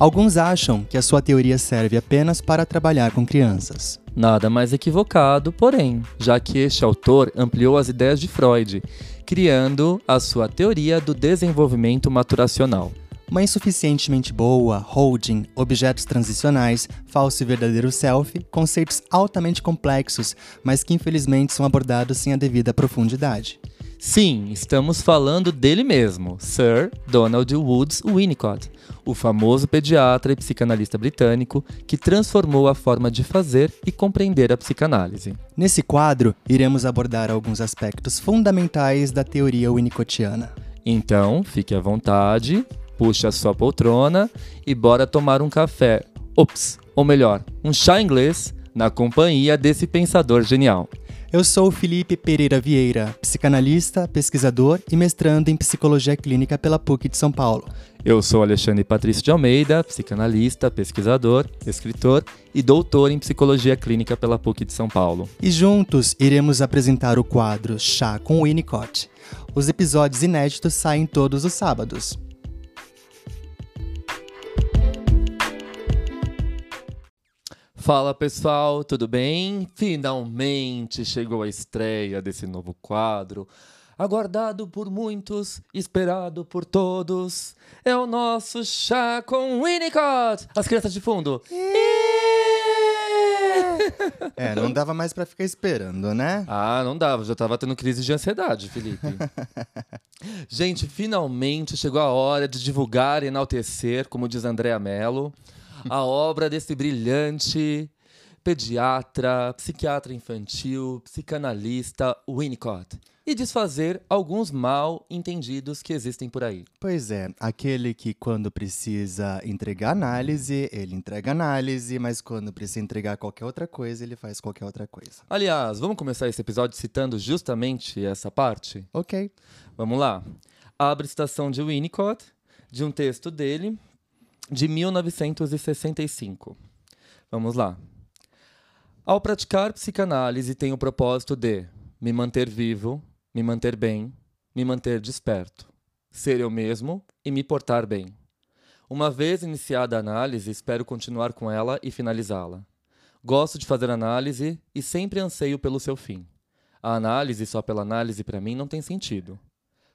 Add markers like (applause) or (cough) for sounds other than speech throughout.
Alguns acham que a sua teoria serve apenas para trabalhar com crianças. Nada mais equivocado, porém, já que este autor ampliou as ideias de Freud, criando a sua teoria do desenvolvimento maturacional. Uma insuficientemente boa, holding, objetos transicionais, falso e verdadeiro self, conceitos altamente complexos, mas que infelizmente são abordados sem a devida profundidade. Sim, estamos falando dele mesmo, Sir Donald Woods Winnicott, o famoso pediatra e psicanalista britânico que transformou a forma de fazer e compreender a psicanálise. Nesse quadro, iremos abordar alguns aspectos fundamentais da teoria winnicottiana. Então, fique à vontade, puxe a sua poltrona e bora tomar um café. Ops, ou melhor, um chá inglês na companhia desse pensador genial. Eu sou o Felipe Pereira Vieira, psicanalista, pesquisador e mestrando em psicologia clínica pela PUC de São Paulo. Eu sou Alexandre Patrício de Almeida, psicanalista, pesquisador, escritor e doutor em psicologia clínica pela PUC de São Paulo. E juntos iremos apresentar o quadro Chá com Winnicott. Os episódios inéditos saem todos os sábados. Fala pessoal, tudo bem? Finalmente chegou a estreia desse novo quadro. Aguardado por muitos, esperado por todos. É o nosso chá com Winnicott! As crianças de fundo. É, não (laughs) dava mais para ficar esperando, né? Ah, não dava, já tava tendo crise de ansiedade, Felipe. (laughs) Gente, finalmente chegou a hora de divulgar e enaltecer, como diz Andréa Mello, a obra desse brilhante pediatra, psiquiatra infantil, psicanalista Winnicott e desfazer alguns mal entendidos que existem por aí. Pois é, aquele que quando precisa entregar análise, ele entrega análise, mas quando precisa entregar qualquer outra coisa, ele faz qualquer outra coisa. Aliás, vamos começar esse episódio citando justamente essa parte? Ok. Vamos lá. Abre citação de Winnicott, de um texto dele, de 1965. Vamos lá. Ao praticar psicanálise, tenho o propósito de me manter vivo, me manter bem, me manter desperto, ser eu mesmo e me portar bem. Uma vez iniciada a análise, espero continuar com ela e finalizá-la. Gosto de fazer análise e sempre anseio pelo seu fim. A análise só pela análise para mim não tem sentido.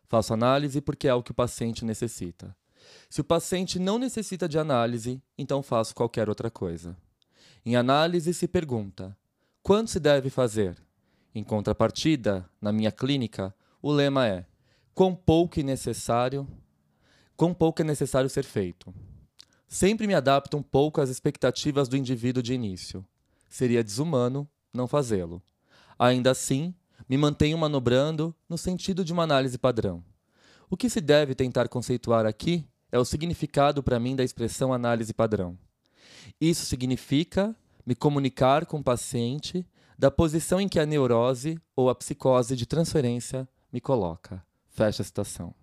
Faço análise porque é o que o paciente necessita. Se o paciente não necessita de análise, então faço qualquer outra coisa. Em análise se pergunta: quanto se deve fazer? Em contrapartida, na minha clínica, o lema é: quão pouco é necessário, quão pouco é necessário ser feito. Sempre me adapto um pouco às expectativas do indivíduo de início. Seria desumano não fazê-lo. Ainda assim, me mantenho manobrando no sentido de uma análise padrão. O que se deve tentar conceituar aqui é o significado para mim da expressão análise padrão. Isso significa me comunicar com o paciente da posição em que a neurose ou a psicose de transferência me coloca. Fecha a citação.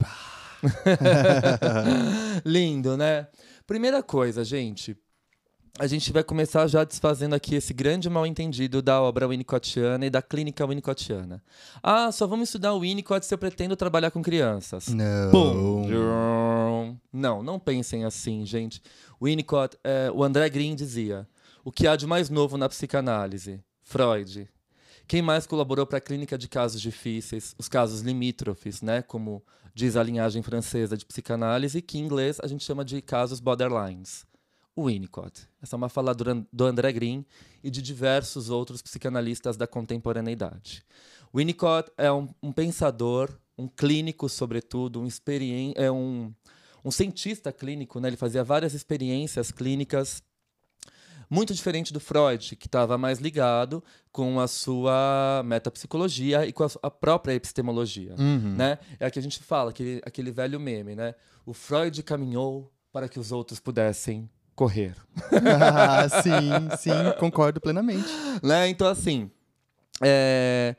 (laughs) Lindo, né? Primeira coisa, gente. A gente vai começar já desfazendo aqui esse grande mal-entendido da obra winnicottiana e da clínica winnicottiana. Ah, só vamos estudar o Winnicott se eu pretendo trabalhar com crianças. Não. Pum. Não, não pensem assim, gente. Winnicott, é, o André Green dizia: o que há de mais novo na psicanálise? Freud. Quem mais colaborou para a clínica de casos difíceis, os casos limítrofes, né, como diz a linhagem francesa de psicanálise, que em inglês a gente chama de casos borderlines? O Winnicott. Essa é uma fala do André Green e de diversos outros psicanalistas da contemporaneidade. Winnicott é um, um pensador, um clínico, sobretudo, um, é um, um cientista clínico, né? ele fazia várias experiências clínicas muito diferente do Freud, que estava mais ligado com a sua metapsicologia e com a, a própria epistemologia. Uhum. Né? É a que a gente fala, aquele, aquele velho meme, né? O Freud caminhou para que os outros pudessem correr. ah, sim, sim, concordo plenamente. Né? Então, assim, é,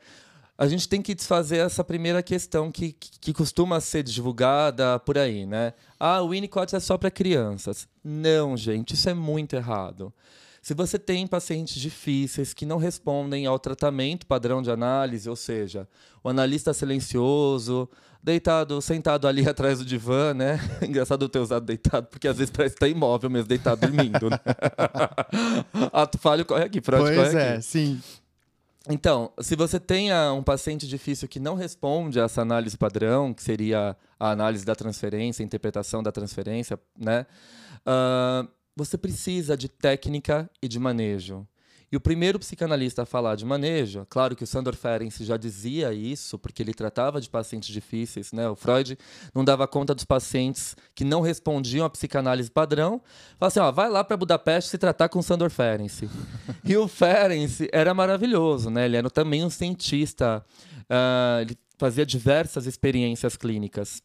a gente tem que desfazer essa primeira questão que, que, costuma ser divulgada por aí, né? Ah, o Winnicott é só para crianças. Não, gente, isso é muito errado. Se você tem pacientes difíceis que não respondem ao tratamento padrão de análise, ou seja, o analista silencioso, deitado, sentado ali (laughs) atrás do divã, né? (laughs) Engraçado eu ter usado deitado, porque às vezes parece que tá imóvel mesmo, deitado dormindo, né? (laughs) Ato falho corre aqui, Freud pois corre é, aqui. sim. Então, se você tem ah, um paciente difícil que não responde a essa análise padrão, que seria a análise da transferência, a interpretação da transferência, né? Ah, você precisa de técnica e de manejo. E o primeiro psicanalista a falar de manejo, claro que o Sandor Ferenczi já dizia isso, porque ele tratava de pacientes difíceis, né? O Freud não dava conta dos pacientes que não respondiam à psicanálise padrão. Falava assim, ó, vai lá para Budapeste se tratar com o Sandor Ferenczi. (laughs) e o Ferenczi era maravilhoso, né? Ele era também um cientista, ah, ele fazia diversas experiências clínicas.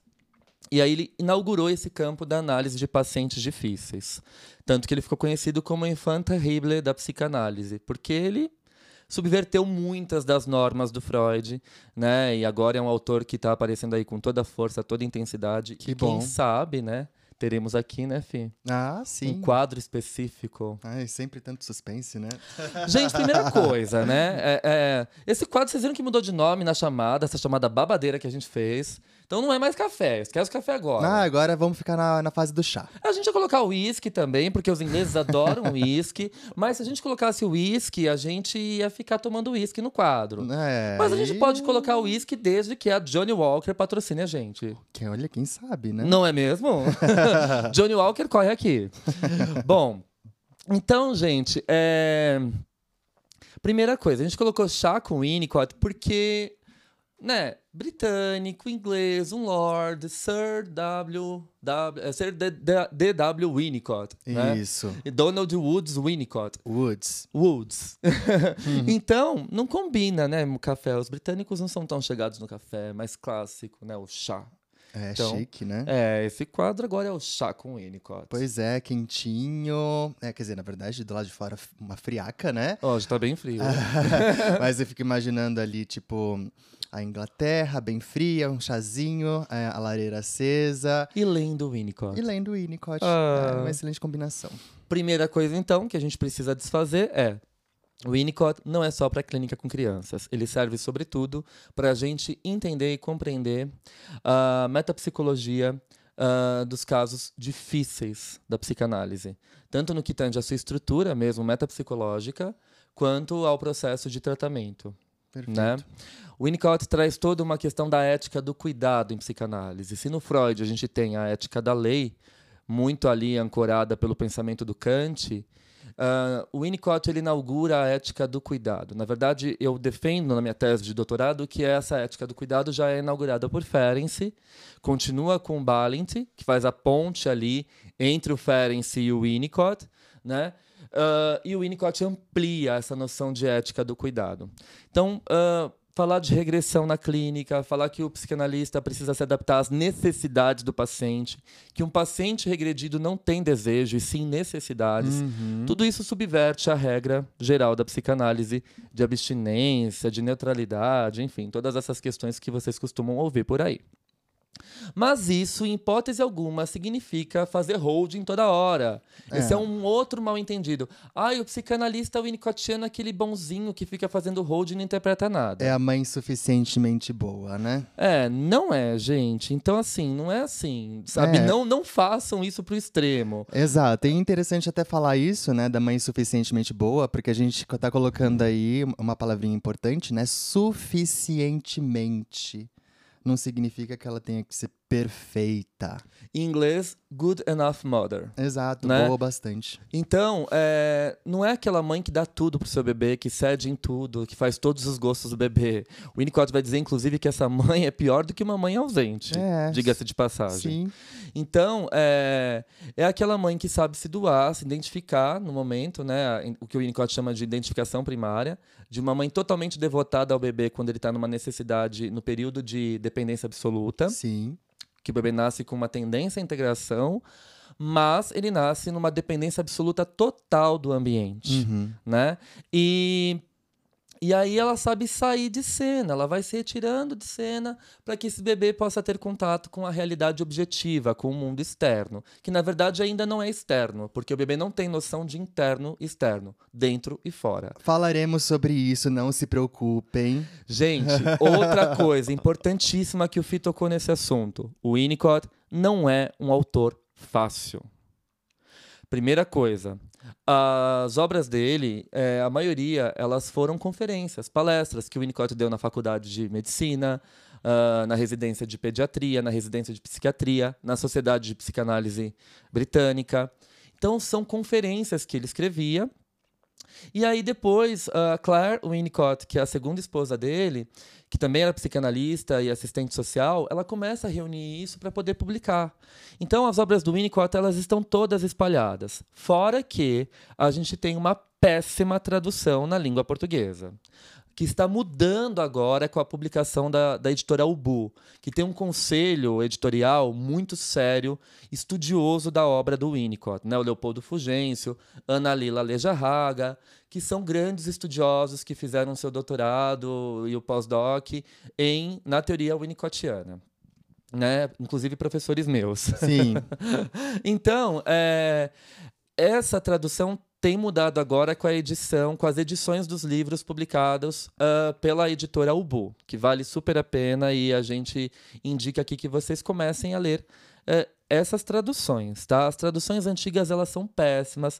E aí ele inaugurou esse campo da análise de pacientes difíceis. Tanto que ele ficou conhecido como o enfant terrible da psicanálise, porque ele subverteu muitas das normas do Freud, né? E agora é um autor que está aparecendo aí com toda a força, toda a intensidade. Que e quem bom. sabe, né? Teremos aqui, né, Fih? Ah, sim. Um quadro específico. Ai, sempre tanto suspense, né? (laughs) Gente, primeira coisa, né? é- é, esse quadro, vocês viram que mudou de nome na chamada, essa chamada babadeira que a gente fez. Então não é mais café, esquece o café agora. Ah, agora vamos ficar na, na fase do chá. A gente ia colocar o uísque também, porque os ingleses adoram (laughs) uísque. Mas se a gente colocasse o uísque, a gente ia ficar tomando uísque no quadro. É, Mas a gente e- pode colocar o uísque desde que a Johnny Walker patrocine a gente. Que, olha, quem sabe, né? Não é mesmo? (laughs) (laughs) Johnny Walker corre aqui. Bom, então, gente, é... primeira coisa, a gente colocou chá com Winnicott porque, né, britânico, inglês, um lord, Sir W, w eh, Sir D.W. Winnicott, né? Isso. E Donald Woods Winnicott. Woods. Woods. (laughs) então, não combina, né, o café. Os britânicos não são tão chegados no café, é mais clássico, né, o chá. É Então, chique, né? É, esse quadro agora é o chá com Winnicott. Pois é, quentinho. É, quer dizer, na verdade, do lado de fora, uma friaca, né? Ó, já tá bem frio. (laughs) Mas eu fico imaginando ali, tipo, a Inglaterra, bem fria, um chazinho, é, a lareira acesa. E lendo Winnicott. E lendo Winnicott. Ah. É uma excelente combinação. Primeira coisa, então, que a gente precisa desfazer é. O Winnicott não é só para clínica com crianças. Ele serve, sobretudo, para a gente entender e compreender a metapsicologia ah, dos casos difíceis da psicanálise. Tanto no que tange à sua estrutura mesmo metapsicológica, quanto ao processo de tratamento. Perfeito. né? O Winnicott traz toda uma questão da ética do cuidado em psicanálise. Se no Freud a gente tem a ética da lei, muito ali ancorada pelo pensamento do Kant, ah, o Winnicott ele inaugura a ética do cuidado. Na verdade, eu defendo na minha tese de doutorado que essa ética do cuidado já é inaugurada por Ferenczi, continua com Balint, que faz a ponte ali entre o Ferenczi e o Winnicott, né? Ah, e o Winnicott amplia essa noção de ética do cuidado. Então, ah, falar de regressão na clínica, falar que o psicanalista precisa se adaptar às necessidades do paciente, que um paciente regredido não tem desejo e sim necessidades. Uhum. Tudo isso subverte a regra geral da psicanálise de abstinência, de neutralidade, enfim, todas essas questões que vocês costumam ouvir por aí. Mas isso, em hipótese alguma, significa fazer holding toda hora. Esse é É. um outro mal entendido. Ai, o psicanalista winnicottiano é aquele bonzinho que fica fazendo holding e não interpreta nada. É a mãe suficientemente boa, né? É, não é, gente. Então, assim, não é assim, sabe? É. Não, não façam isso pro extremo. Exato. E é interessante até falar isso, né, da mãe suficientemente boa, porque a gente tá colocando aí uma palavrinha importante, né? Suficientemente. Não significa que ela tenha que ser perfeita. Em inglês, good enough mother. Exato, Né? boa bastante. Então, é, não é aquela mãe que dá tudo pro seu bebê, que cede em tudo, que faz todos os gostos do bebê. O Winnicott vai dizer, inclusive, que essa mãe é pior do que uma mãe ausente. É. Diga-se de passagem. Sim. Então, é, é aquela mãe que sabe se doar, se identificar no momento, né? O que o Winnicott chama de identificação primária, de uma mãe totalmente devotada ao bebê quando ele está numa necessidade, no período de dependência absoluta, Sim. Que o bebê nasce com uma tendência à integração, mas ele nasce numa dependência absoluta total do ambiente Uhum. né? E, E aí ela sabe sair de cena, ela vai se retirando de cena para que esse bebê possa ter contato com a realidade objetiva, com o mundo externo, que na verdade ainda não é externo, porque o bebê não tem noção de interno e externo, dentro e fora. Falaremos sobre isso, não se preocupem. Gente, outra (laughs) coisa importantíssima que o Fih tocou nesse assunto: o Winnicott não é um autor fácil. Primeira coisa, as obras dele, é, a maioria, elas foram conferências, palestras que o Winnicott deu na faculdade de medicina, uh, na residência de pediatria, na residência de psiquiatria, na Sociedade de Psicanálise Britânica. Então, são conferências que ele escrevia e aí depois, a Claire Winnicott, que é a segunda esposa dele, que também era psicanalista e assistente social, ela começa a reunir isso para poder publicar. Então as obras do Winnicott, elas estão todas espalhadas. Fora que a gente tem uma péssima tradução na língua portuguesa que está mudando agora com a publicação da, da editora Ubu, que tem um conselho editorial muito sério, estudioso da obra do Winnicott, né? o Leopoldo Fugêncio, Ana Lila Lejarraga, que são grandes estudiosos que fizeram seu doutorado e o pós-doc em na teoria winnicottiana. Né? Inclusive professores meus. Sim. (laughs) então, é, essa tradução tem mudado agora com a edição, com as edições dos livros publicados uh, pela editora Ubu, que vale super a pena e a gente indica aqui que vocês comecem a ler uh, essas traduções, tá? As traduções antigas elas são péssimas,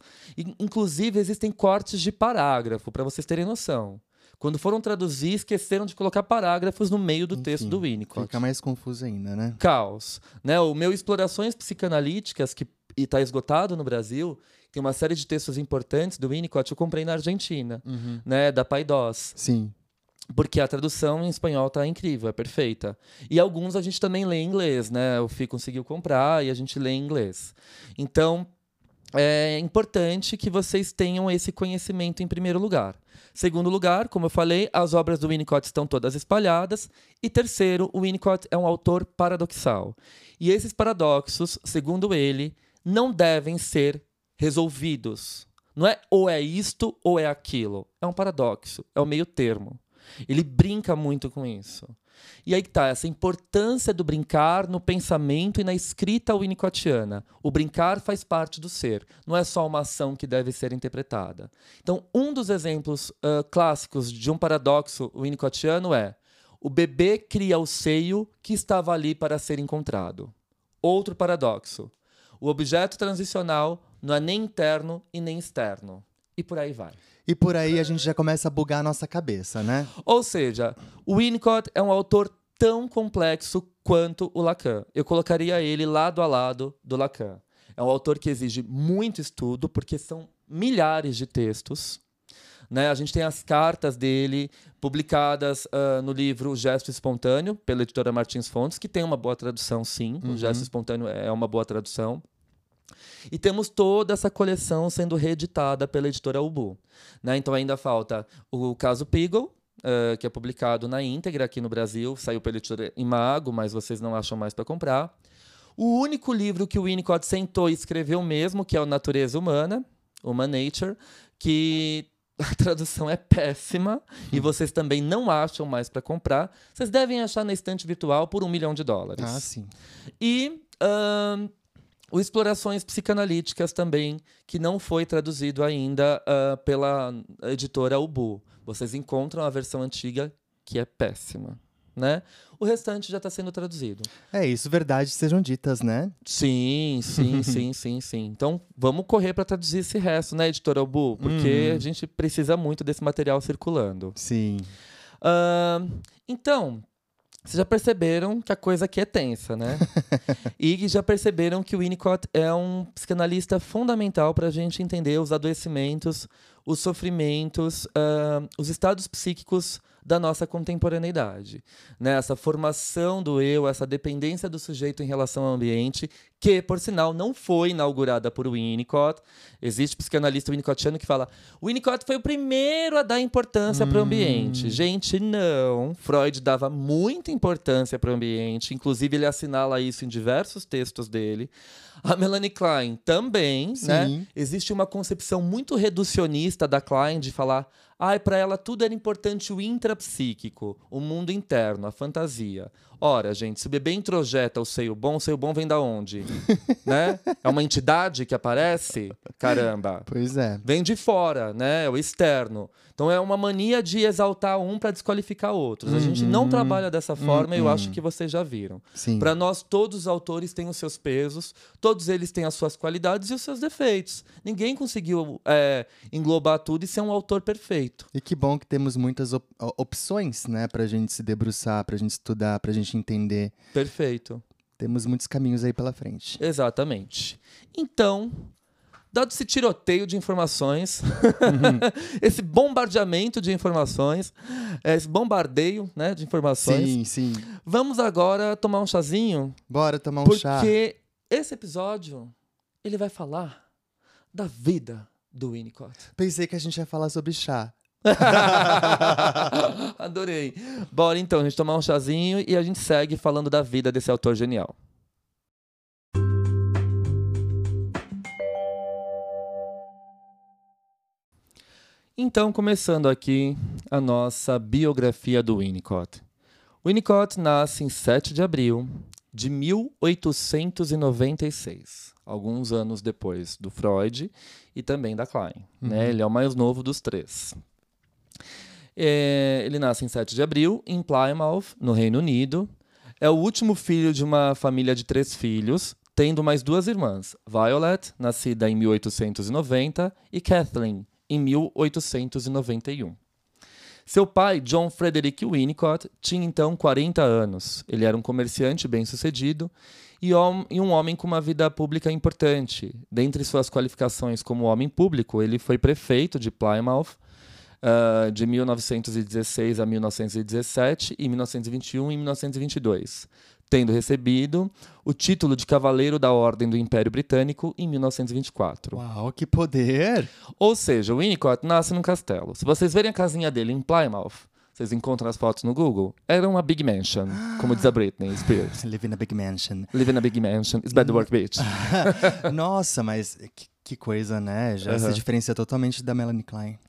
inclusive existem cortes de parágrafo para vocês terem noção. Quando foram traduzir, esqueceram de colocar parágrafos no meio do Enfim, texto do Winnicott. Fica mais confuso ainda, né? Caos. Né? O meu Explorações Psicanalíticas, que está esgotado no Brasil, tem uma série de textos importantes do Winnicott, eu comprei na Argentina, uhum. né, da Paidós. Sim. Porque a tradução em espanhol tá incrível, é perfeita. E alguns a gente também lê em inglês, né? O Fih conseguiu comprar e a gente lê em inglês. Então, é importante que vocês tenham esse conhecimento em primeiro lugar. Segundo lugar, como eu falei, as obras do Winnicott estão todas espalhadas. E terceiro, o Winnicott é um autor paradoxal. E esses paradoxos, segundo ele, não devem ser resolvidos. Não é ou é isto ou é aquilo. É um paradoxo, é o meio termo. Ele brinca muito com isso. E aí está essa importância do brincar no pensamento e na escrita winnicottiana. O brincar faz parte do ser, não é só uma ação que deve ser interpretada. Então, um dos exemplos uh, clássicos de um paradoxo winnicottiano é o bebê cria o seio que estava ali para ser encontrado. Outro paradoxo. O objeto transicional não é nem interno e nem externo. E por aí vai. E por aí a gente já começa a bugar a nossa cabeça, né? Ou seja, o Winnicott é um autor tão complexo quanto o Lacan. Eu colocaria ele lado a lado do Lacan. É um autor que exige muito estudo, porque são milhares de textos. Né? A gente tem as cartas dele publicadas uh, no livro Gesto Espontâneo, pela editora Martins Fontes, que tem uma boa tradução, sim. Uhum. O Gesto Espontâneo é uma boa tradução. E temos toda essa coleção sendo reeditada pela editora Ubu. Né? Então ainda falta o caso Peagle, uh, que é publicado na íntegra aqui no Brasil, saiu pela editora Imago, mas vocês não acham mais para comprar. O único livro que o Winnicott sentou e escreveu mesmo, que é o Natureza Humana, Human Nature, que (laughs) a tradução é péssima e vocês também não acham mais para comprar. Vocês devem achar na estante virtual por um milhão de dólares. Ah, sim. E uh, o Explorações Psicanalíticas também, que não foi traduzido ainda uh, pela editora Ubu. Vocês encontram a versão antiga, que é péssima. Né? O restante já está sendo traduzido. É isso, verdades sejam ditas, né? Sim, sim, (laughs) sim, sim, sim. Então vamos correr para traduzir esse resto, né, editora Ubu? Porque hum. a gente precisa muito desse material circulando. Sim. Uh, então, vocês já perceberam que a coisa aqui é tensa, né? (laughs) e já perceberam que o Winnicott é um psicanalista fundamental para a gente entender os adoecimentos, os sofrimentos, uh, os estados psíquicos da nossa contemporaneidade. Né? Essa formação do eu, essa dependência do sujeito em relação ao ambiente, que, por sinal, não foi inaugurada por Winnicott. Existe psicanalista winnicottiano que fala Winnicott foi o primeiro a dar importância hum. para o ambiente. Gente, não. Freud dava muita importância para o ambiente, inclusive ele assinala isso em diversos textos dele. A Melanie Klein também, né? Existe uma concepção muito reducionista da Klein de falar Ai, para ela tudo era importante o intrapsíquico, o mundo interno, a fantasia. Ora, gente, se o bebê introjeta o seio bom, o seio bom vem da onde? (laughs) né? É uma entidade que aparece? Caramba. Pois é. Vem de fora, né? É o externo. Então é uma mania de exaltar um para desqualificar outros. A gente não Uhum. trabalha dessa forma e eu Uhum. acho que vocês já viram. Para nós, todos os autores têm os seus pesos, todos eles têm as suas qualidades e os seus defeitos. Ninguém conseguiu é, englobar tudo e ser um autor perfeito. E que bom que temos muitas op- opções, né, pra gente se debruçar, pra gente estudar, pra gente entender. Perfeito. Temos muitos caminhos aí pela frente. Exatamente. Então, dado esse tiroteio de informações, (laughs) esse bombardeamento de informações, é, esse bombardeio né, de informações, Sim, sim. vamos agora tomar um chazinho, Bora tomar um porque chá. esse episódio ele vai falar da vida do Winnicott. Pensei que a gente ia falar sobre chá. (laughs) Adorei. Bora então, a gente tomar um chazinho e a gente segue falando da vida desse autor genial. Então, começando aqui a nossa biografia do Winnicott. Winnicott nasce em 7 de abril de 1896, alguns anos depois do Freud e também da Klein. Né? Ele é o mais novo dos três. É, ele nasce em 7 de abril, em Plymouth, no Reino Unido. É o último filho de uma família de três filhos, tendo mais duas irmãs, Violet, nascida em 1890, e Kathleen, em 1891. Seu pai, John Frederick Winnicott, tinha então 40 anos. Ele era um comerciante bem-sucedido e, e um homem com uma vida pública importante. Dentre suas qualificações como homem público, ele foi prefeito de Plymouth ah, de 1916 a 1917 e 1921 e 1922, tendo recebido o título de Cavaleiro da Ordem do Império Britânico em 1924. Uau, que poder! Ou seja, o Winnicott nasce num castelo. Se vocês verem a casinha dele em Plymouth, vocês encontram as fotos no Google, era uma big mansion, como diz a Britney Spears. (gasps) Live in a big mansion. Live in a big mansion, it's bad work, bitch. (laughs) Nossa, mas que, que coisa, né? Já Aham. se diferencia totalmente da Melanie Klein.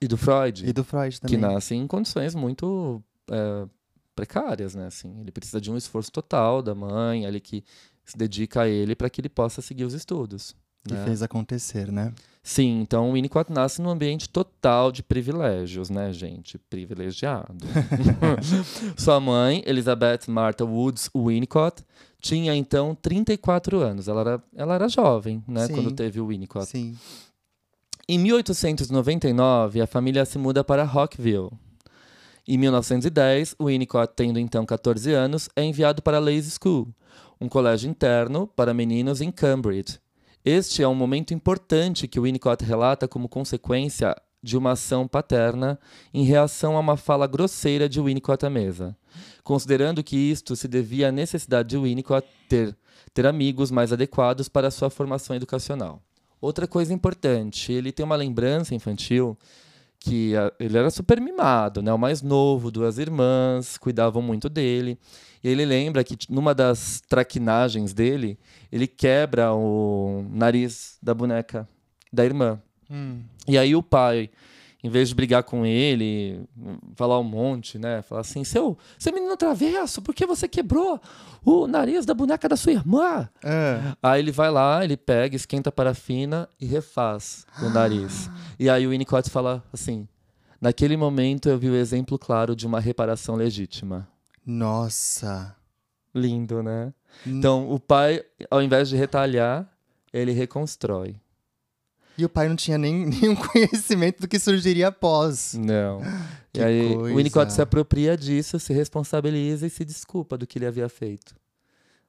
E do Freud, E do Freud que também. nasce em condições muito é, precárias, né? Assim, ele precisa de um esforço total da mãe, ali que se dedica a ele para que ele possa seguir os estudos. Que né? fez acontecer, né? Sim, então o Winnicott nasce num ambiente total de privilégios, né, gente? Privilegiado. (laughs) (laughs) Sua mãe, Elizabeth Martha Woods Winnicott, tinha então 34 anos. Ela era, ela era jovem, né, Sim. quando teve o Winnicott. Sim. Em 1899, a família se muda para Rockville. Em 1910, o Winnicott, tendo então 14 anos, é enviado para Lays School, um colégio interno para meninos em Cambridge. Este é um momento importante que Winnicott relata como consequência de uma ação paterna em reação a uma fala grosseira de Winnicott à mesa, considerando que isto se devia à necessidade de Winnicott ter, ter amigos mais adequados para sua formação educacional. Outra coisa importante, ele tem uma lembrança infantil que ah, ele era super mimado, né? O mais novo, duas irmãs, cuidavam muito dele. E ele lembra que numa das traquinagens dele, ele quebra o nariz da boneca da irmã. E aí o pai, em vez de brigar com ele, falar um monte, né? Falar assim, seu, seu menino travesso, por que você quebrou o nariz da boneca da sua irmã? Ah, Aí ele vai lá, ele pega, esquenta a parafina e refaz o nariz. E aí o Winnicott fala assim: Naquele momento eu vi o exemplo claro de uma reparação legítima. nossa. Lindo, né? Então o pai, ao invés de retalhar, ele reconstrói. E o pai não tinha nem (laughs) nenhum conhecimento do que surgiria após. Não. Que e aí coisa. o Winnicott se apropria disso, se responsabiliza e se desculpa do que ele havia feito.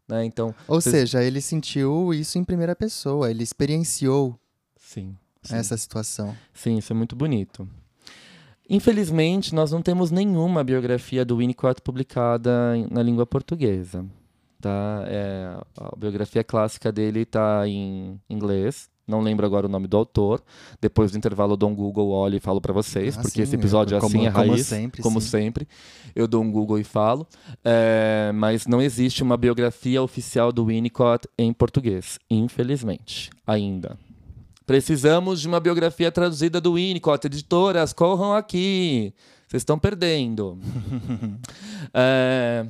Né? Então, Ou seja, ele sentiu isso em primeira pessoa, ele experienciou sim. sim. essa situação. Sim, isso é muito bonito. Infelizmente, nós não temos nenhuma biografia do Winnicott publicada na língua portuguesa. Tá? É, a biografia clássica dele está em inglês. Não lembro agora o nome do autor. Depois do intervalo eu dou um Google, olho e falo para vocês, Ah, porque sim, esse episódio é como- assim, é como raiz. sempre, como sim. sempre. Eu dou um Google e falo. É, mas não existe uma biografia oficial do Winnicott em português, infelizmente, ainda. Precisamos de uma biografia traduzida do Winnicott. Editoras, corram aqui. Vocês estão perdendo. (laughs) é,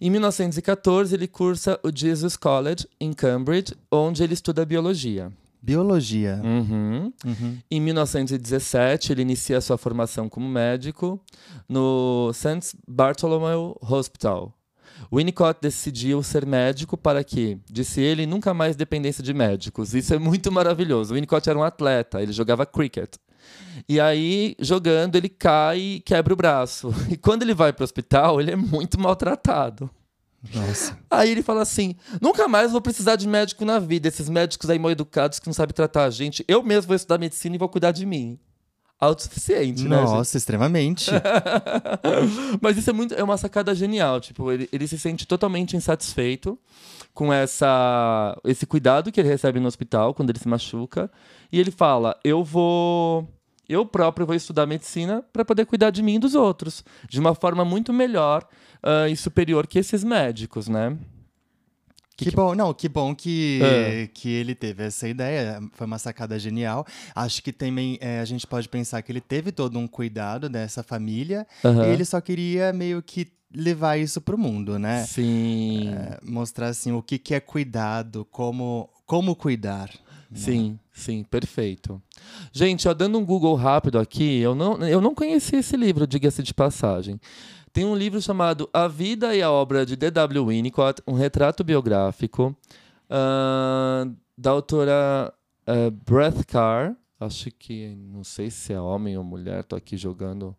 em 1914, ele cursa o Jesus College, em Cambridge, onde ele estuda biologia. Biologia. Uhum. Uhum. Em 1917, ele inicia sua formação como médico no St. Bartholomew Hospital. Winnicott decidiu ser médico para que, disse ele, nunca mais dependesse de médicos. Isso é muito maravilhoso. Winnicott era um atleta, ele jogava cricket. E aí, jogando, ele cai e quebra o braço. (laughs) E quando ele vai para o hospital, ele é muito maltratado. Nossa. Aí ele fala assim: nunca mais vou precisar de médico na vida. Esses médicos aí mal educados que não sabem tratar a gente. Eu mesmo vou estudar medicina e vou cuidar de mim. Autossuficiente, né? Nossa, extremamente. (laughs) Mas isso é muito é uma sacada genial. Tipo, ele, ele se sente totalmente insatisfeito com essa, esse cuidado que ele recebe no hospital quando ele se machuca. E ele fala: Eu vou eu próprio vou estudar medicina para poder cuidar de mim e dos outros, de uma forma muito melhor uh, e superior que esses médicos, né? Que, que, bom, não, que bom que, é. que ele teve essa ideia, foi uma sacada genial. Acho que também é, a gente pode pensar que ele teve todo um cuidado dessa família uhum. e ele só queria meio que levar isso para o mundo, né? Sim. É, mostrar assim o que, que é cuidado, como, como cuidar. Né? Sim, sim, perfeito. Gente, ó, dando um Google rápido aqui, eu não, eu não conheci esse livro, diga-se de passagem. Tem um livro chamado A Vida e a Obra de D.W. Winnicott, um retrato biográfico, uh, da autora uh, Brett Carr. Acho que, não sei se é homem ou mulher, tô aqui jogando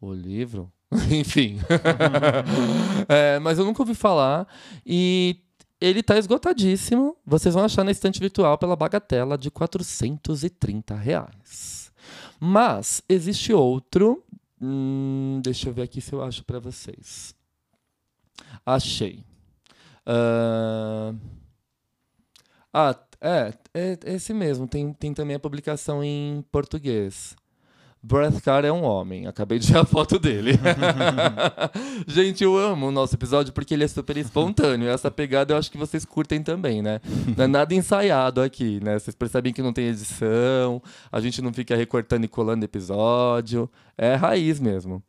o livro. (laughs) Enfim. Uhum. (laughs) é, mas eu nunca ouvi falar. E ele está esgotadíssimo. Vocês vão achar na estante virtual pela bagatela de 430 reais. Mas existe outro. Hum, deixa eu ver aqui se eu acho para vocês. Achei. Uh... Ah, é, é esse mesmo. Tem, tem também a publicação em português. Breathcar é um homem. Acabei de ver a foto dele. (laughs) Gente, eu amo o nosso episódio porque ele é super espontâneo. Essa pegada eu acho que vocês curtem também, né? (laughs) Não é nada ensaiado aqui, né? Vocês percebem que não tem edição, a gente não fica recortando e colando episódio. É raiz mesmo.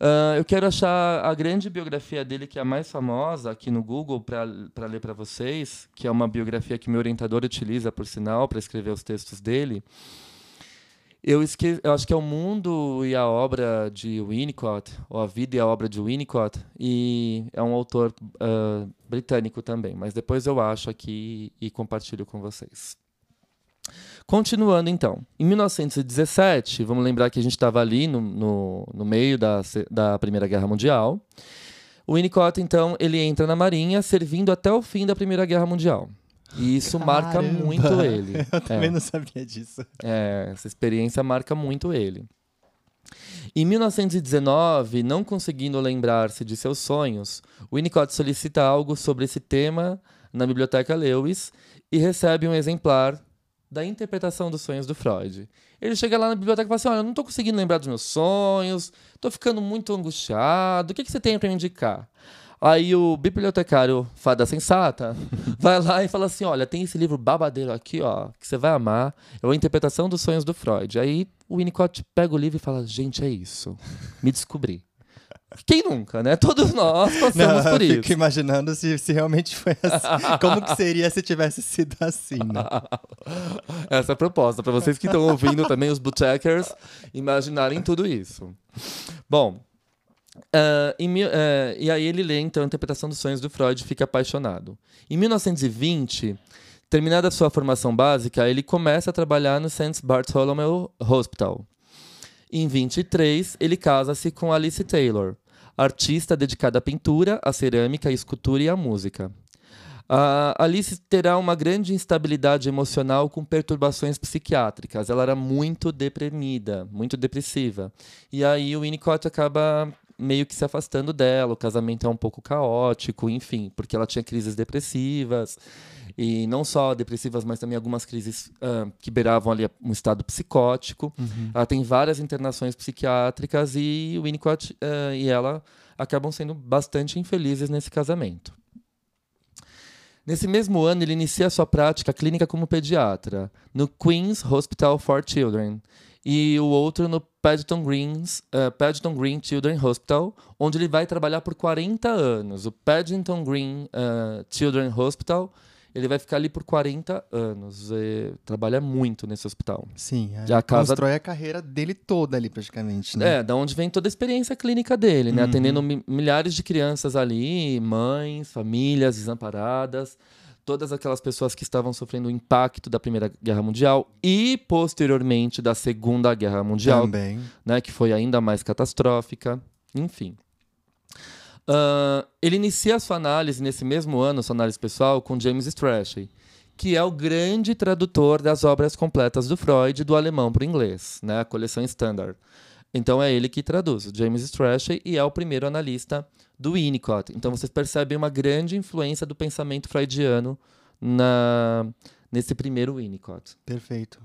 Uh, eu quero achar a grande biografia dele, que é a mais famosa aqui no Google, para ler para vocês, que é uma biografia que meu orientador utiliza, por sinal, para escrever os textos dele. Eu, esque... eu acho que é o mundo e a obra de Winnicott, ou a vida e a obra de Winnicott, e é um autor uh, britânico também, mas depois eu acho aqui e compartilho com vocês. Continuando então, em 1917, vamos lembrar que a gente estava ali no, no, no, meio da, da Primeira Guerra Mundial. O Winnicott, então, ele entra na Marinha, servindo até o fim da Primeira Guerra Mundial. E isso Caramba. marca muito ele. (laughs) Eu também é. não sabia disso. É, essa experiência marca muito ele. Em 1919, não conseguindo lembrar-se de seus sonhos, Winnicott solicita algo sobre esse tema na Biblioteca Lewis e recebe um exemplar da interpretação dos sonhos do Freud. Ele chega lá na biblioteca e fala assim: Olha, eu não estou conseguindo lembrar dos meus sonhos, estou ficando muito angustiado, o que, que você tem para me indicar? Aí o bibliotecário fada sensata vai lá e fala assim: olha, tem esse livro babadeiro aqui, ó, que você vai amar. É a interpretação dos sonhos do Freud. Aí o Winnicott pega o livro e fala: gente, é isso. Me descobri. Quem nunca, né? Todos nós passamos Não, por isso. Fico imaginando se, se realmente foi assim. Como que seria se tivesse sido assim, né? (laughs) Essa é a proposta, para vocês que estão ouvindo também, os bootcheckers, imaginarem tudo isso. Bom, Uh, em, uh, e aí ele lê então a interpretação dos sonhos do Freud e fica apaixonado. Em 1920, terminada sua formação básica, ele começa a trabalhar no St. Bartholomew Hospital. Em 23, ele casa-se com Alice Taylor, artista dedicada à pintura, à cerâmica, à escultura e à música. A Alice terá uma grande instabilidade emocional com perturbações psiquiátricas. Ela era muito deprimida, muito depressiva. E aí o Winnicott acaba meio que se afastando dela, o casamento é um pouco caótico, enfim, porque ela tinha crises depressivas, e não só depressivas, mas também algumas crises uh, que beiravam ali um estado psicótico. Uhum. Ela tem várias internações psiquiátricas e o Winnicott uh, e ela acabam sendo bastante infelizes nesse casamento. Nesse mesmo ano, ele inicia sua prática clínica como pediatra no Queen's Hospital for Children e o outro no Paddington, Greens, uh, Paddington Green Children Hospital, onde ele vai trabalhar por 40 anos. O Paddington Green uh, Children Hospital ele vai ficar ali por 40 anos. trabalha muito nesse hospital. Sim, é, a casa... constrói a carreira dele toda ali, praticamente. Né? É, da onde vem toda a experiência clínica dele, né? Uhum. Atendendo milhares de crianças ali, mães, famílias desamparadas, todas aquelas pessoas que estavam sofrendo o impacto da Primeira Guerra Mundial e, posteriormente, da Segunda Guerra Mundial. Também. Né, que foi ainda mais catastrófica. Enfim. Uh, ele inicia a sua análise nesse mesmo ano, sua análise pessoal, com James Strachey, que é o grande tradutor das obras completas do Freud do alemão para o inglês, né, a coleção Standard. Então é ele que traduz, James Strachey, e é o primeiro analista do Winnicott. Então vocês percebem uma grande influência do pensamento freudiano na, nesse primeiro Winnicott. Perfeito.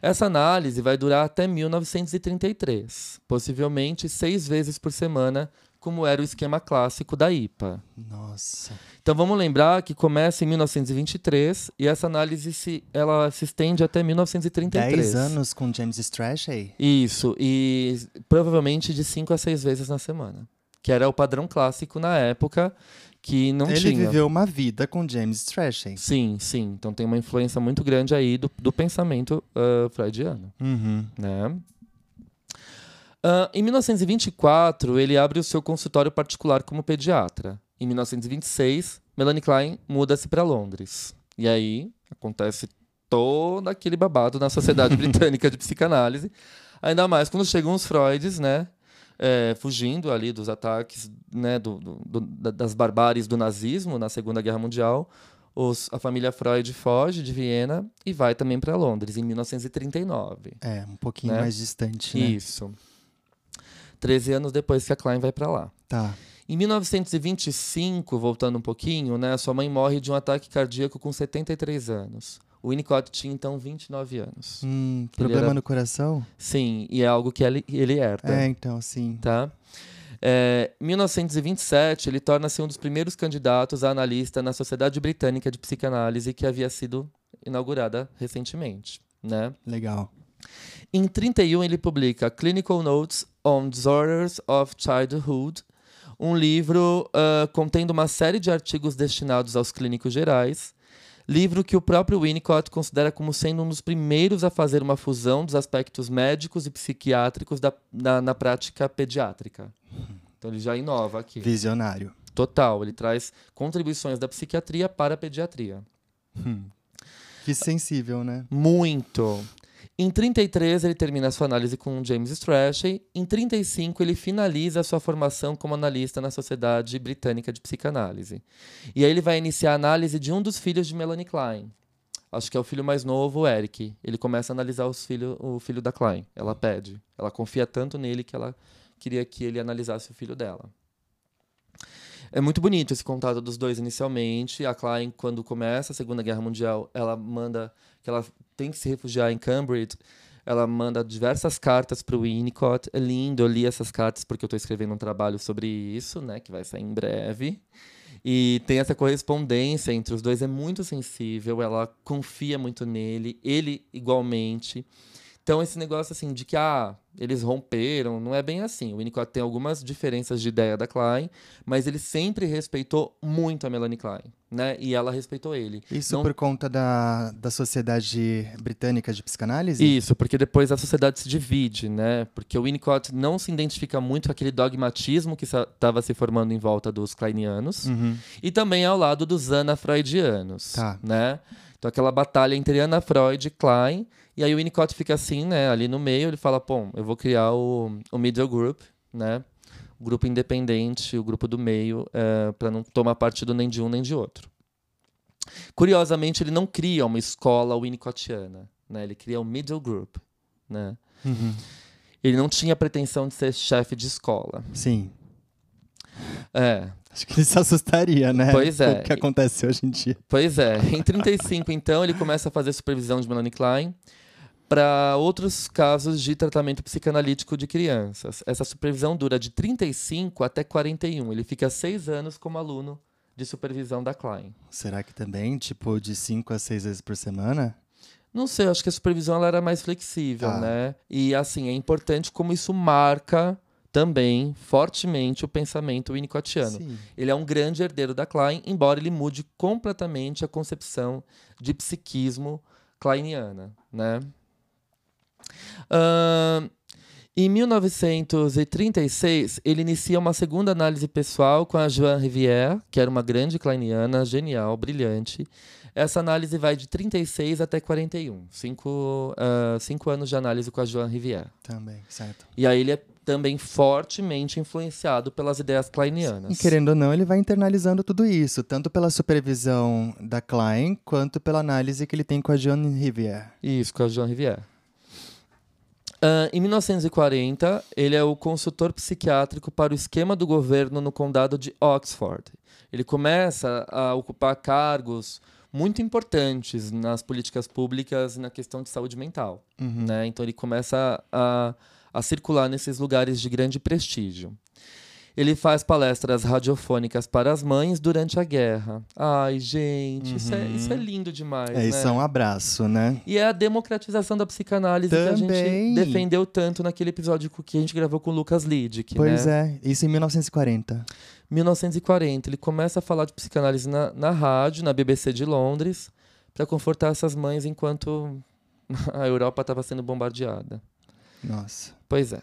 Essa análise vai durar até 1933, possivelmente seis vezes por semana, como era o esquema clássico da IPA. Nossa. Então vamos lembrar que começa em 1923 e essa análise se, ela se estende até 1933. Dez anos com James Strachey? Isso, e provavelmente de cinco a seis vezes na semana. Que era o padrão clássico na época, que não Ele tinha. Ele viveu uma vida com James Strachey. Sim, sim. Então tem uma influência muito grande aí do, do pensamento uh, freudiano. Uhum. Né? Uh, em 1924, ele abre o seu consultório particular como pediatra. Em 1926, Melanie Klein muda-se para Londres. E aí acontece todo aquele babado na Sociedade (laughs) Britânica de Psicanálise. Ainda mais quando chegam os Freuds, né? É, fugindo ali dos ataques né, do, do, do, das barbáries do nazismo na Segunda Guerra Mundial. Os, a família Freud foge de Viena e vai também para Londres, em 1939. É, um pouquinho né? mais distante, né? Isso. 13 anos depois que a Klein vai para lá. Tá. Em 1925, voltando um pouquinho, né, sua mãe morre de um ataque cardíaco com 73 anos. O Winnicott tinha então 29 anos. Hum, problema era... no coração? Sim, e é algo que ele, ele herda. É, então, sim. Tá? É, em 1927, ele torna-se um dos primeiros candidatos a analista na Sociedade Britânica de Psicanálise, que havia sido inaugurada recentemente. Né? Legal. Em 31, ele publica Clinical Notes on Disorders of Childhood, um livro uh, contendo uma série de artigos destinados aos clínicos gerais, livro que o próprio Winnicott considera como sendo um dos primeiros a fazer uma fusão dos aspectos médicos e psiquiátricos da, na, na prática pediátrica. Então ele já inova aqui. Visionário. Total, ele traz contribuições da psiquiatria para a pediatria. Hum. Que sensível, né? Muito. Em 33, ele termina sua análise com James Strachey. Em 35, ele finaliza a sua formação como analista na Sociedade Britânica de Psicanálise. E aí ele vai iniciar a análise de um dos filhos de Melanie Klein. Acho que é o filho mais novo, o Eric. Ele começa a analisar os filho, o filho da Klein. Ela pede. Ela confia tanto nele que ela queria que ele analisasse o filho dela. É muito bonito esse contato dos dois inicialmente. A Klein, quando começa a Segunda Guerra Mundial, ela manda que ela tem que se refugiar em Cambridge. Ela manda diversas cartas para o Winnicott. É lindo, eu li essas cartas porque eu estou escrevendo um trabalho sobre isso, né, que vai sair em breve. E tem essa correspondência entre os dois, é muito sensível, ela confia muito nele, ele igualmente. Então, esse negócio assim de que ah, eles romperam, não é bem assim. O Winnicott tem algumas diferenças de ideia da Klein, mas ele sempre respeitou muito a Melanie Klein, né? E ela respeitou ele. Isso não... por conta da, da Sociedade Britânica de Psicanálise? Isso, porque depois a sociedade se divide, né? Porque o Winnicott não se identifica muito com aquele dogmatismo que estava se formando em volta dos kleinianos, uhum. e também ao lado dos ana-freudianos, tá. né? Então aquela batalha entre Ana Freud e Klein e aí o Winnicott fica assim, né, ali no meio, ele fala, bom, eu vou criar o, o middle group, né, o grupo independente, o grupo do meio, é, para não tomar partido nem de um nem de outro. Curiosamente, ele não cria uma escola winnicottiana, né, ele cria o middle group, né. Uhum. Ele não tinha pretensão de ser chefe de escola. Sim. É. Acho que ele se assustaria, né? Pois é. O que acontece hoje em dia. Pois é. Em 35, então, ele começa a fazer supervisão de Melanie Klein para outros casos de tratamento psicanalítico de crianças. Essa supervisão dura de 35 até 41. Ele fica seis anos como aluno de supervisão da Klein. Será que também, tipo, de cinco a seis vezes por semana? Não sei, acho que a supervisão ela era mais flexível, ah. né? E assim, é importante como isso marca também fortemente o pensamento winnicottiano. Sim. Ele é um grande herdeiro da Klein, embora ele mude completamente a concepção de psiquismo kleiniana, né? Uh, em 1936, ele inicia uma segunda análise pessoal com a Joan Rivière, que era uma grande kleiniana, genial, brilhante, essa análise vai de 36 até 41. Cinco, uh, cinco anos de análise com a Joan Rivière. Também, certo. E aí ele é também fortemente influenciado pelas ideias kleinianas. E querendo ou não, ele vai internalizando tudo isso, tanto pela supervisão da Klein, quanto pela análise que ele tem com a Joan Rivière. Isso, com a Joan Rivière. Uh, em 1940, ele é o consultor psiquiátrico para o esquema do governo no condado de Oxford. Ele começa a ocupar cargos muito importantes nas políticas públicas e na questão de saúde mental. Uhum. Né? Então ele começa a, a circular nesses lugares de grande prestígio. Ele faz palestras radiofônicas para as mães durante a guerra. Ai, gente, uhum. isso, é, isso é uhum. lindo demais. É, né? isso é um abraço, né? E é a democratização da psicanálise Também. que a gente defendeu tanto naquele episódio que a gente gravou com o Lucas Lidick. Pois né? é, isso em 1940. 1940. Ele começa a falar de psicanálise na, na rádio, na BBC de Londres, para confortar essas mães enquanto (laughs) a Europa estava sendo bombardeada. Nossa. Pois é.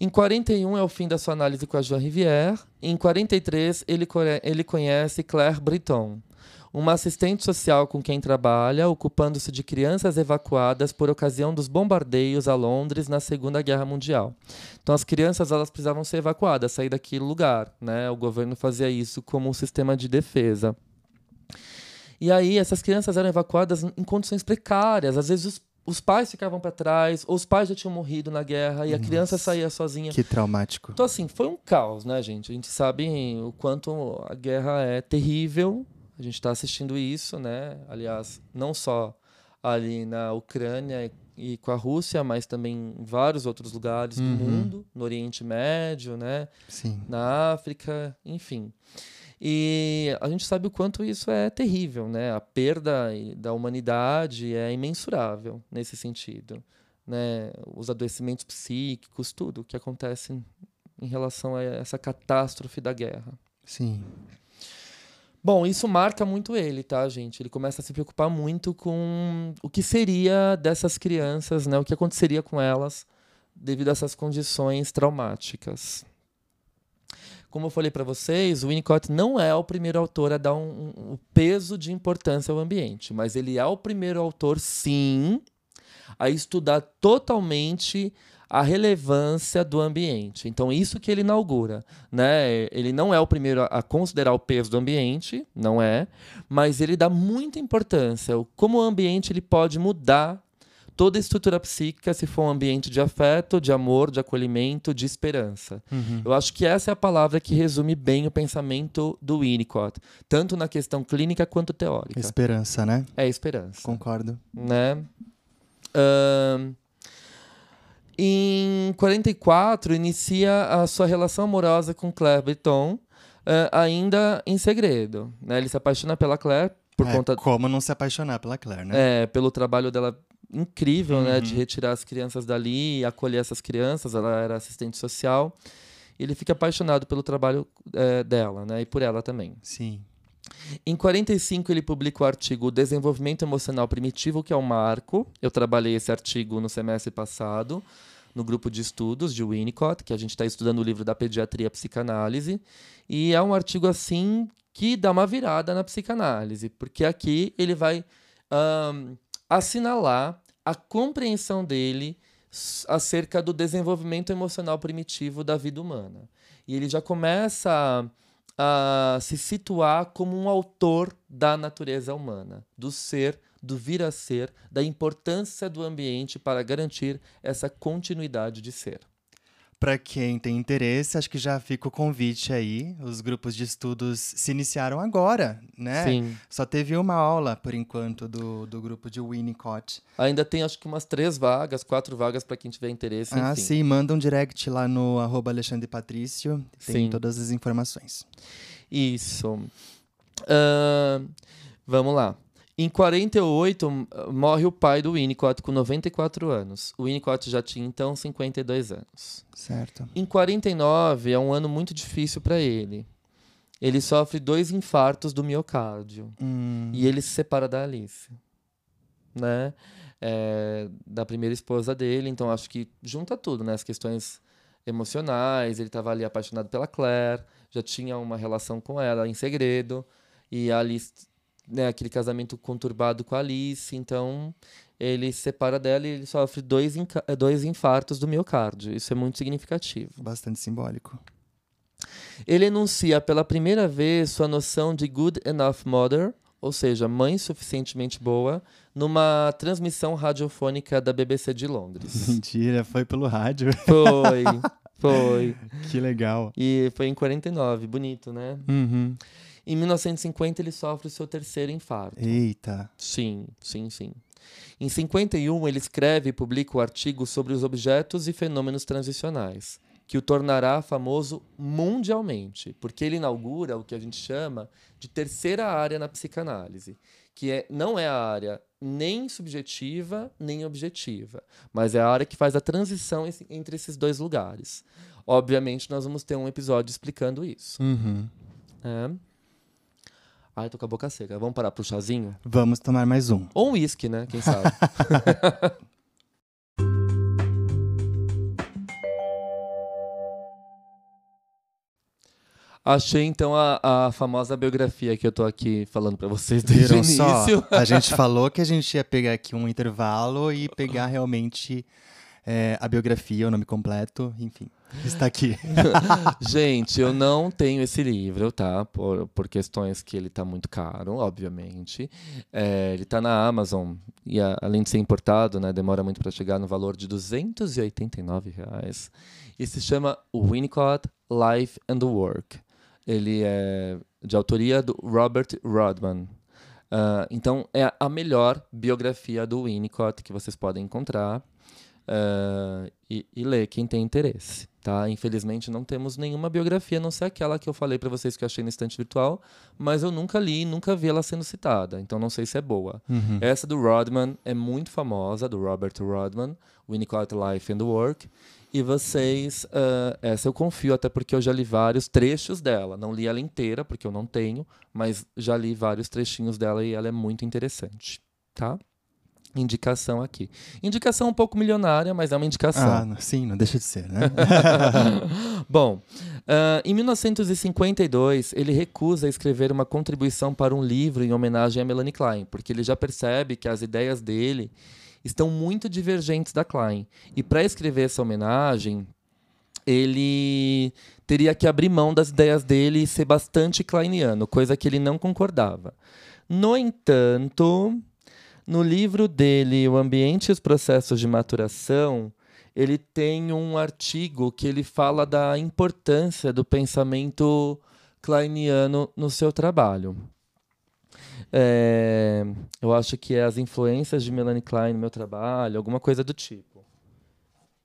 Em 41 é o fim da sua análise com a Joan Rivière. Em 43 ele, ele conhece Claire Britton, uma assistente social com quem trabalha, ocupando-se de crianças evacuadas por ocasião dos bombardeios a Londres na Segunda Guerra Mundial. Então as crianças elas precisavam ser evacuadas, sair daquele lugar, né? O governo fazia isso como um sistema de defesa. E aí essas crianças eram evacuadas em condições precárias, às vezes os os pais ficavam para trás, ou os pais já tinham morrido na guerra e a Nossa, criança saía sozinha. Que traumático. Então, assim, foi um caos, né, gente? A gente sabe o quanto a guerra é terrível. A gente está assistindo isso, né? Aliás, não só ali na Ucrânia e com a Rússia, mas também em vários outros lugares uhum. do mundo, no Oriente Médio, né? Sim. Na África, enfim. E a gente sabe o quanto isso é terrível, né? A perda da humanidade é imensurável nesse sentido, né? Os adoecimentos psíquicos, tudo que acontece em relação a essa catástrofe da guerra. Sim. Bom, isso marca muito ele, tá, gente? Ele começa a se preocupar muito com o que seria dessas crianças, né? O que aconteceria com elas devido a essas condições traumáticas. Como eu falei para vocês, o Winnicott não é o primeiro autor a dar um, um, peso de importância ao ambiente, mas ele é o primeiro autor, sim, a estudar totalmente a relevância do ambiente. Então, isso que ele inaugura. Né? Ele não é o primeiro a considerar o peso do ambiente, não é, mas ele dá muita importância. Como o ambiente ele pode mudar toda estrutura psíquica se for um ambiente de afeto, de amor, de acolhimento, de esperança. Uhum. Eu acho que essa é a palavra que resume bem o pensamento do Winnicott, tanto na questão clínica quanto teórica. Esperança, né? É esperança. Concordo. Né? Uh, em 44, inicia a sua relação amorosa com Claire Breton, uh, ainda em segredo. Né? Ele se apaixona pela Claire por é, conta. Como não se apaixonar pela Claire, né? É, pelo trabalho dela incrível, uhum. né, de uhum. retirar as crianças dali e acolher essas crianças. Ela era assistente social. Ele fica apaixonado pelo trabalho é, dela, né, e por ela também. Sim. Em 45 ele publica o artigo Desenvolvimento Emocional Primitivo, que é o marco. Eu trabalhei esse artigo no semestre passado no grupo de estudos de Winnicott, que a gente está estudando o livro da pediatria psicanálise, e é um artigo assim que dá uma virada na psicanálise, porque aqui ele vai um, assinalar a compreensão dele acerca do desenvolvimento emocional primitivo da vida humana. E ele já começa a, a se situar como um autor da natureza humana, do ser, do vir a ser, da importância do ambiente para garantir essa continuidade de ser. Para quem tem interesse, acho que já fica o convite aí. Os grupos de estudos se iniciaram agora, né? Sim. Só teve uma aula, por enquanto, do, do grupo de Winnicott. Ainda tem, acho que umas três vagas, quatro vagas para quem tiver interesse. Ah, enfim. sim. Manda um direct lá no arroba Alexandre Patrício. Tem sim. todas as informações. Isso. Uh, vamos lá. Em 48, morre o pai do Winnicott com 94 anos. O Winnicott já tinha então 52 anos. Certo. Em 49 é um ano muito difícil para ele. Ele sofre dois infartos do miocárdio hum. e ele se separa da Alice, né? É, da primeira esposa dele. Então acho que junta tudo, né? As questões emocionais. Ele estava ali apaixonado pela Claire, já tinha uma relação com ela em segredo e a Alice né, aquele casamento conturbado com a Alice, então ele se separa dela e ele sofre dois, dois infartos do miocárdio. Isso é muito significativo. Bastante simbólico. Ele enuncia pela primeira vez sua noção de good enough mother, ou seja, mãe suficientemente boa, numa transmissão radiofônica da BBC de Londres. (laughs) Mentira, foi pelo rádio. Foi, (laughs) foi. Que legal. E foi em 49, bonito, né? Uhum. Em 1950, ele sofre o seu terceiro infarto. Eita! Sim, sim, sim. Em 51, ele escreve e publica o artigo sobre os objetos e fenômenos transicionais, que o tornará famoso mundialmente, porque ele inaugura o que a gente chama de terceira área na psicanálise, que é, não é a área nem subjetiva nem objetiva, mas é a área que faz a transição entre esses dois lugares. Obviamente, nós vamos ter um episódio explicando isso. Uhum. É. Ai, tô com a boca seca. Vamos parar pro chazinho? Vamos tomar mais um. Ou um uísque, né? Quem sabe? (laughs) Achei então a, a famosa biografia que eu tô aqui falando para vocês desde Viram o início. Só, a gente falou que a gente ia pegar aqui um intervalo e pegar realmente é, a biografia, o nome completo, enfim. Está aqui. (laughs) Gente, eu não tenho esse livro, tá? Por, por questões que ele está muito caro, obviamente. É, ele está na Amazon e, a, além de ser importado, né, demora muito para chegar no valor de 289 reais. E se chama Winnicott Life and Work. Ele é de autoria do Robert Rodman. Uh, então, é a melhor biografia do Winnicott que vocês podem encontrar uh, e, e ler, quem tem interesse. Tá? Infelizmente não temos nenhuma biografia, a não ser aquela que eu falei para vocês que eu achei no estante virtual, mas eu nunca li e nunca vi ela sendo citada, então não sei se é boa. Uhum. Essa do Rodman é muito famosa, do Robert Rodman, Winnicott Life and Work, e vocês, uh, essa eu confio até porque eu já li vários trechos dela, não li ela inteira porque eu não tenho, mas já li vários trechinhos dela e ela é muito interessante, tá? Indicação aqui. Indicação um pouco milionária, mas é uma indicação. Ah, sim, não deixa de ser, né? (laughs) Bom, uh, em 1952, ele recusa escrever uma contribuição para um livro em homenagem a Melanie Klein, porque ele já percebe que as ideias dele estão muito divergentes da Klein. E para escrever essa homenagem, ele teria que abrir mão das ideias dele e ser bastante kleiniano, coisa que ele não concordava. No entanto, no livro dele, O Ambiente e os Processos de Maturação, ele tem um artigo que ele fala da importância do pensamento kleiniano no seu trabalho. É, eu acho que é as influências de Melanie Klein no meu trabalho, alguma coisa do tipo.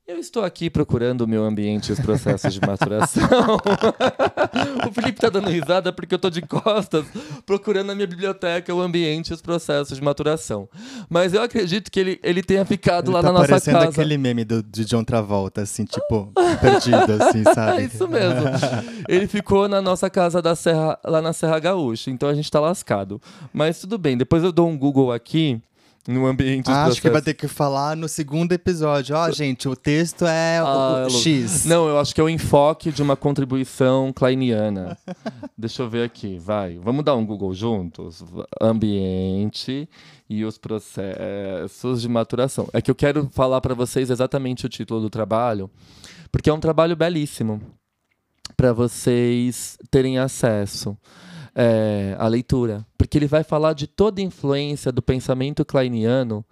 Eu estou aqui procurando o meu ambiente e os processos de maturação. (laughs) o Felipe está dando risada porque eu estou de costas procurando na minha biblioteca o ambiente e os processos de maturação. Mas eu acredito que ele, ele tenha ficado ele lá tá na nossa casa. parecendo aquele meme do, de John Travolta, assim, tipo, (laughs) perdido, assim, sabe? É isso mesmo. Ele ficou na nossa casa da Serra, lá na Serra Gaúcha, então a gente está lascado. Mas tudo bem, depois eu dou um Google aqui no ambiente ah, Acho que vai ter que falar no segundo episódio. Ó, oh, gente, o texto é ah, o, o X. Não, eu acho que é o enfoque de uma contribuição kleiniana. (laughs) Deixa eu ver aqui, vai. Vamos dar um Google juntos? Ambiente e os processos de maturação. É que eu quero falar para vocês exatamente o título do trabalho, porque é um trabalho belíssimo para vocês terem acesso é, a leitura, porque ele vai falar de toda a influência do pensamento kleiniano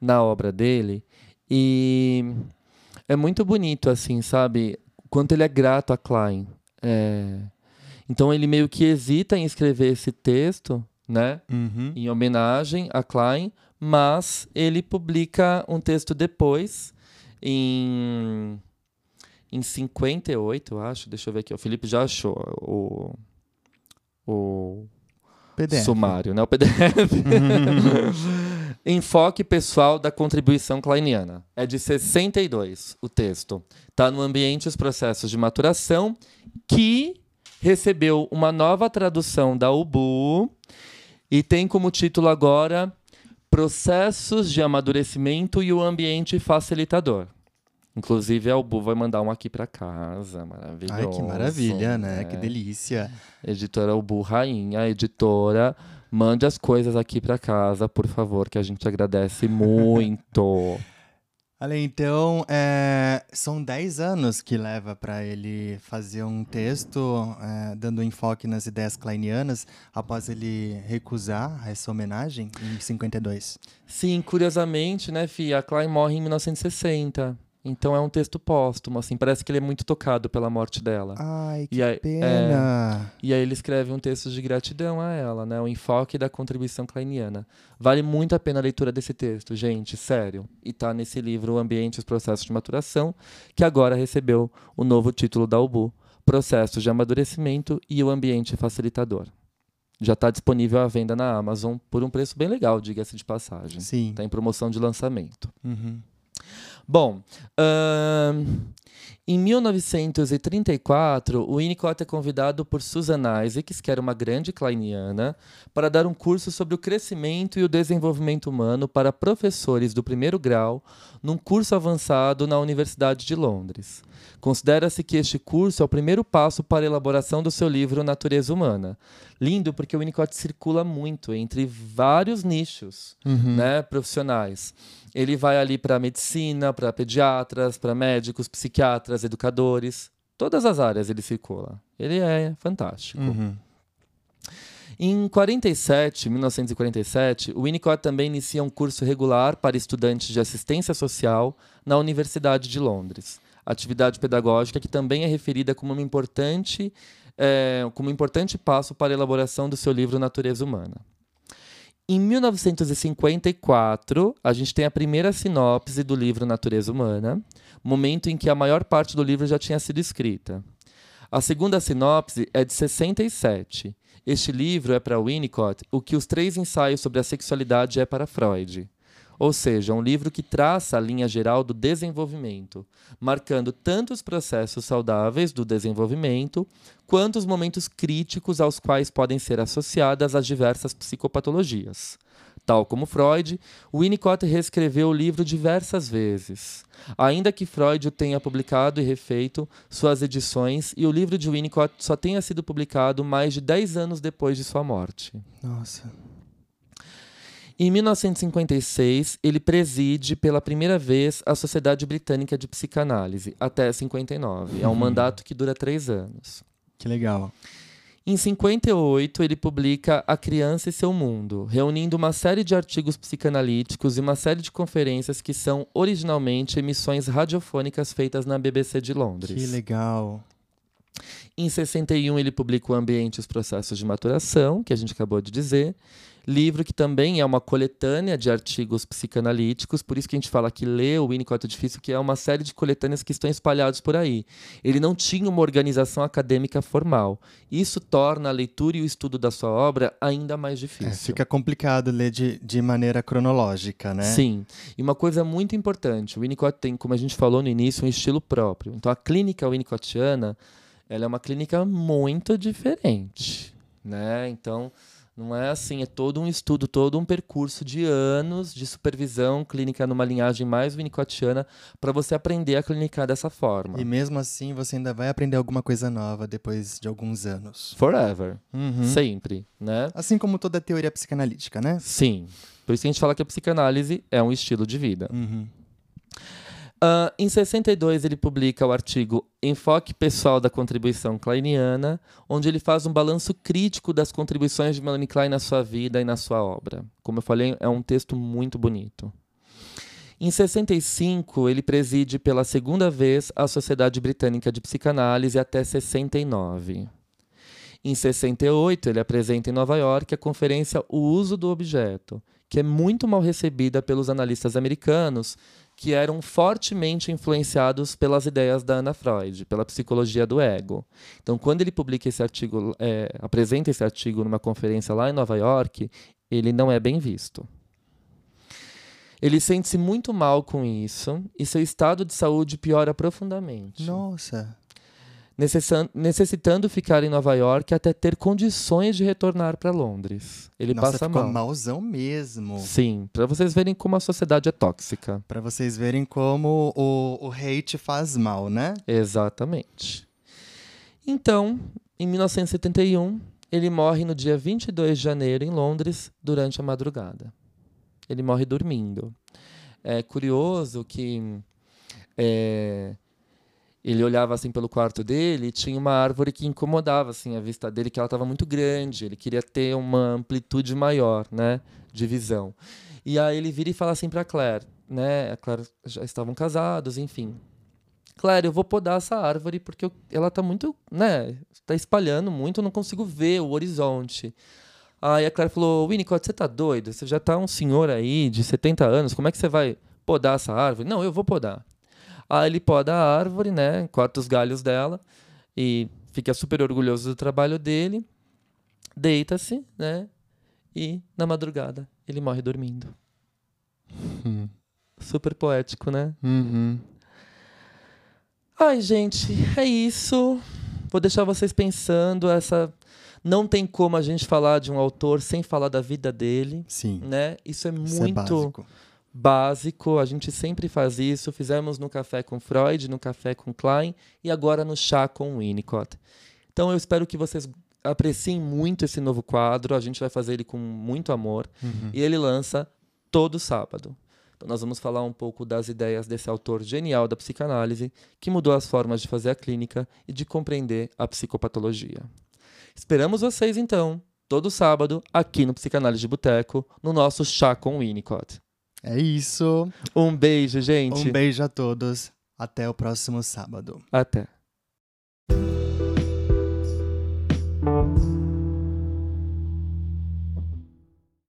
na obra dele e é muito bonito, assim, sabe? Quanto ele é grato a Klein. É... Então ele meio que hesita em escrever esse texto, né? Uhum. Em homenagem a Klein, mas ele publica um texto depois, em, em 58, eu acho. Deixa eu ver aqui. O Felipe já achou o, o PDF. sumário, né? O PDF. (laughs) Enfoque pessoal da contribuição kleiniana. É de 62 o texto. Está no ambiente os processos de maturação, que recebeu uma nova tradução da UBU e tem como título agora Processos de Amadurecimento e o Ambiente Facilitador. Inclusive, a Ubu vai mandar um aqui para casa. Maravilhoso. Ai, que maravilha, né? né? Que delícia. Editora Ubu Rainha, editora. Mande as coisas aqui para casa, por favor, que a gente agradece muito. (laughs) Olha, então, é, são 10 anos que leva para ele fazer um texto é, dando enfoque nas ideias kleinianas após ele recusar essa homenagem em 52. Sim, curiosamente, né, Fia? A Klein morre em 1960. Então é um texto póstumo, assim, parece que ele é muito tocado pela morte dela. Ai, que aí, pena! É, e aí ele escreve um texto de gratidão a ela, né? O enfoque da contribuição kleiniana. Vale muito a pena a leitura desse texto, gente, sério. E tá nesse livro O Ambiente e os Processos de Maturação, que agora recebeu o novo título da UBU, Processos de Amadurecimento e o Ambiente Facilitador. Já está disponível à venda na Amazon por um preço bem legal, diga-se de passagem. Sim. Está em promoção de lançamento. Uhum. Bom, uh, em 1934, o Winnicott é convidado por Susan Isaacs, que era uma grande kleiniana, para dar um curso sobre o crescimento e o desenvolvimento humano para professores do primeiro grau num curso avançado na Universidade de Londres. Considera-se que este curso é o primeiro passo para a elaboração do seu livro Natureza Humana. Lindo porque o Winnicott circula muito entre vários nichos uhum. né, profissionais. Ele vai ali para medicina, para pediatras, para médicos, psiquiatras, educadores. Todas as áreas ele circula. Ele é fantástico. Uhum. Em 47, 1947, o Winnicott também inicia um curso regular para estudantes de assistência social na Universidade de Londres. Atividade pedagógica que também é referida como, uma importante, é, como um importante passo para a elaboração do seu livro Natureza Humana. Em 1954, a gente tem a primeira sinopse do livro Natureza Humana, momento em que a maior parte do livro já tinha sido escrita. A segunda sinopse é de 67. Este livro é para Winnicott o que os três ensaios sobre a sexualidade é para Freud. Ou seja, um livro que traça a linha geral do desenvolvimento, marcando tanto os processos saudáveis do desenvolvimento, quanto os momentos críticos aos quais podem ser associadas as diversas psicopatologias. Tal como Freud, Winnicott reescreveu o livro diversas vezes. Ainda que Freud o tenha publicado e refeito suas edições, e o livro de Winnicott só tenha sido publicado mais de 10 anos depois de sua morte. Nossa. Em 1956, ele preside pela primeira vez a Sociedade Britânica de Psicanálise, até 59. É um uhum. mandato que dura três anos. Que legal. Em 58, ele publica A Criança e Seu Mundo, reunindo uma série de artigos psicanalíticos e uma série de conferências que são originalmente emissões radiofônicas feitas na BBC de Londres. Que legal. Em 61, ele publica O Ambiente e os Processos de Maturação, que a gente acabou de dizer livro que também é uma coletânea de artigos psicanalíticos, por isso que a gente fala que ler o Winnicott é difícil, que é uma série de coletâneas que estão espalhados por aí. Ele não tinha uma organização acadêmica formal. Isso torna a leitura e o estudo da sua obra ainda mais difícil. É, fica complicado ler de, de maneira cronológica, né? Sim. E uma coisa muito importante, o Winnicott tem, como a gente falou no início, um estilo próprio. Então a clínica winnicottiana, ela é uma clínica muito diferente, né? Então, não é assim, é todo um estudo, todo um percurso de anos de supervisão clínica numa linhagem mais winnicottiana para você aprender a clinicar dessa forma. E mesmo assim, você ainda vai aprender alguma coisa nova depois de alguns anos. Forever. Uhum. Sempre, né? Assim como toda a teoria psicanalítica, né? Sim. Por isso que a gente fala que a psicanálise é um estilo de vida. Uhum. Uh, em 62, ele publica o artigo Enfoque Pessoal da Contribuição Kleiniana, onde ele faz um balanço crítico das contribuições de Melanie Klein na sua vida e na sua obra. Como eu falei, é um texto muito bonito. Em 65, ele preside pela segunda vez a Sociedade Britânica de Psicanálise até 69. Em 68, ele apresenta em Nova York a conferência O Uso do Objeto, que é muito mal recebida pelos analistas americanos, que eram fortemente influenciados pelas ideias da Ana Freud, pela psicologia do ego. Então, quando ele publica esse artigo, é, apresenta esse artigo numa conferência lá em Nova York, ele não é bem visto. Ele sente-se muito mal com isso e seu estado de saúde piora profundamente. Nossa necessitando ficar em Nova York até ter condições de retornar para Londres. Ele Nossa, passa ficou mal. malzão mesmo. Sim, para vocês verem como a sociedade é tóxica. Para vocês verem como o, o hate faz mal, né? Exatamente. Então, em 1971, ele morre no dia 22 de janeiro em Londres durante a madrugada. Ele morre dormindo. É curioso que é, ele olhava assim pelo quarto dele e tinha uma árvore que incomodava assim a vista dele, que ela estava muito grande, ele queria ter uma amplitude maior, né, de visão. E aí ele vira e fala assim para Claire, né, a Claire já estavam casados, enfim. Claire, eu vou podar essa árvore porque eu, ela está muito, né, está espalhando muito, eu não consigo ver o horizonte. Aí a Claire falou: Winnicott, você tá doido? Você já tá um senhor aí de 70 anos, como é que você vai podar essa árvore? Não, eu vou podar. Aí ele poda a árvore, né? Corta os galhos dela e fica super orgulhoso do trabalho dele. Deita-se, né? E na madrugada ele morre dormindo. Hum. Super poético, né? Uhum. Ai, gente, é isso. Vou deixar vocês pensando. Essa não tem como a gente falar de um autor sem falar da vida dele. Sim. Né? Isso é Isso é muito é básico, a gente sempre faz isso. Fizemos no café com Freud, no café com Klein e agora no chá com Winnicott. Então eu espero que vocês apreciem muito esse novo quadro. A gente vai fazer ele com muito amor uhum. e ele lança todo sábado. Então nós vamos falar um pouco das ideias desse autor genial da psicanálise que mudou as formas de fazer a clínica e de compreender a psicopatologia. Esperamos vocês então, todo sábado, aqui no Psicanálise de Boteco, no nosso chá com Winnicott. É isso. Um beijo, gente. Um beijo a todos. Até o próximo sábado. Até.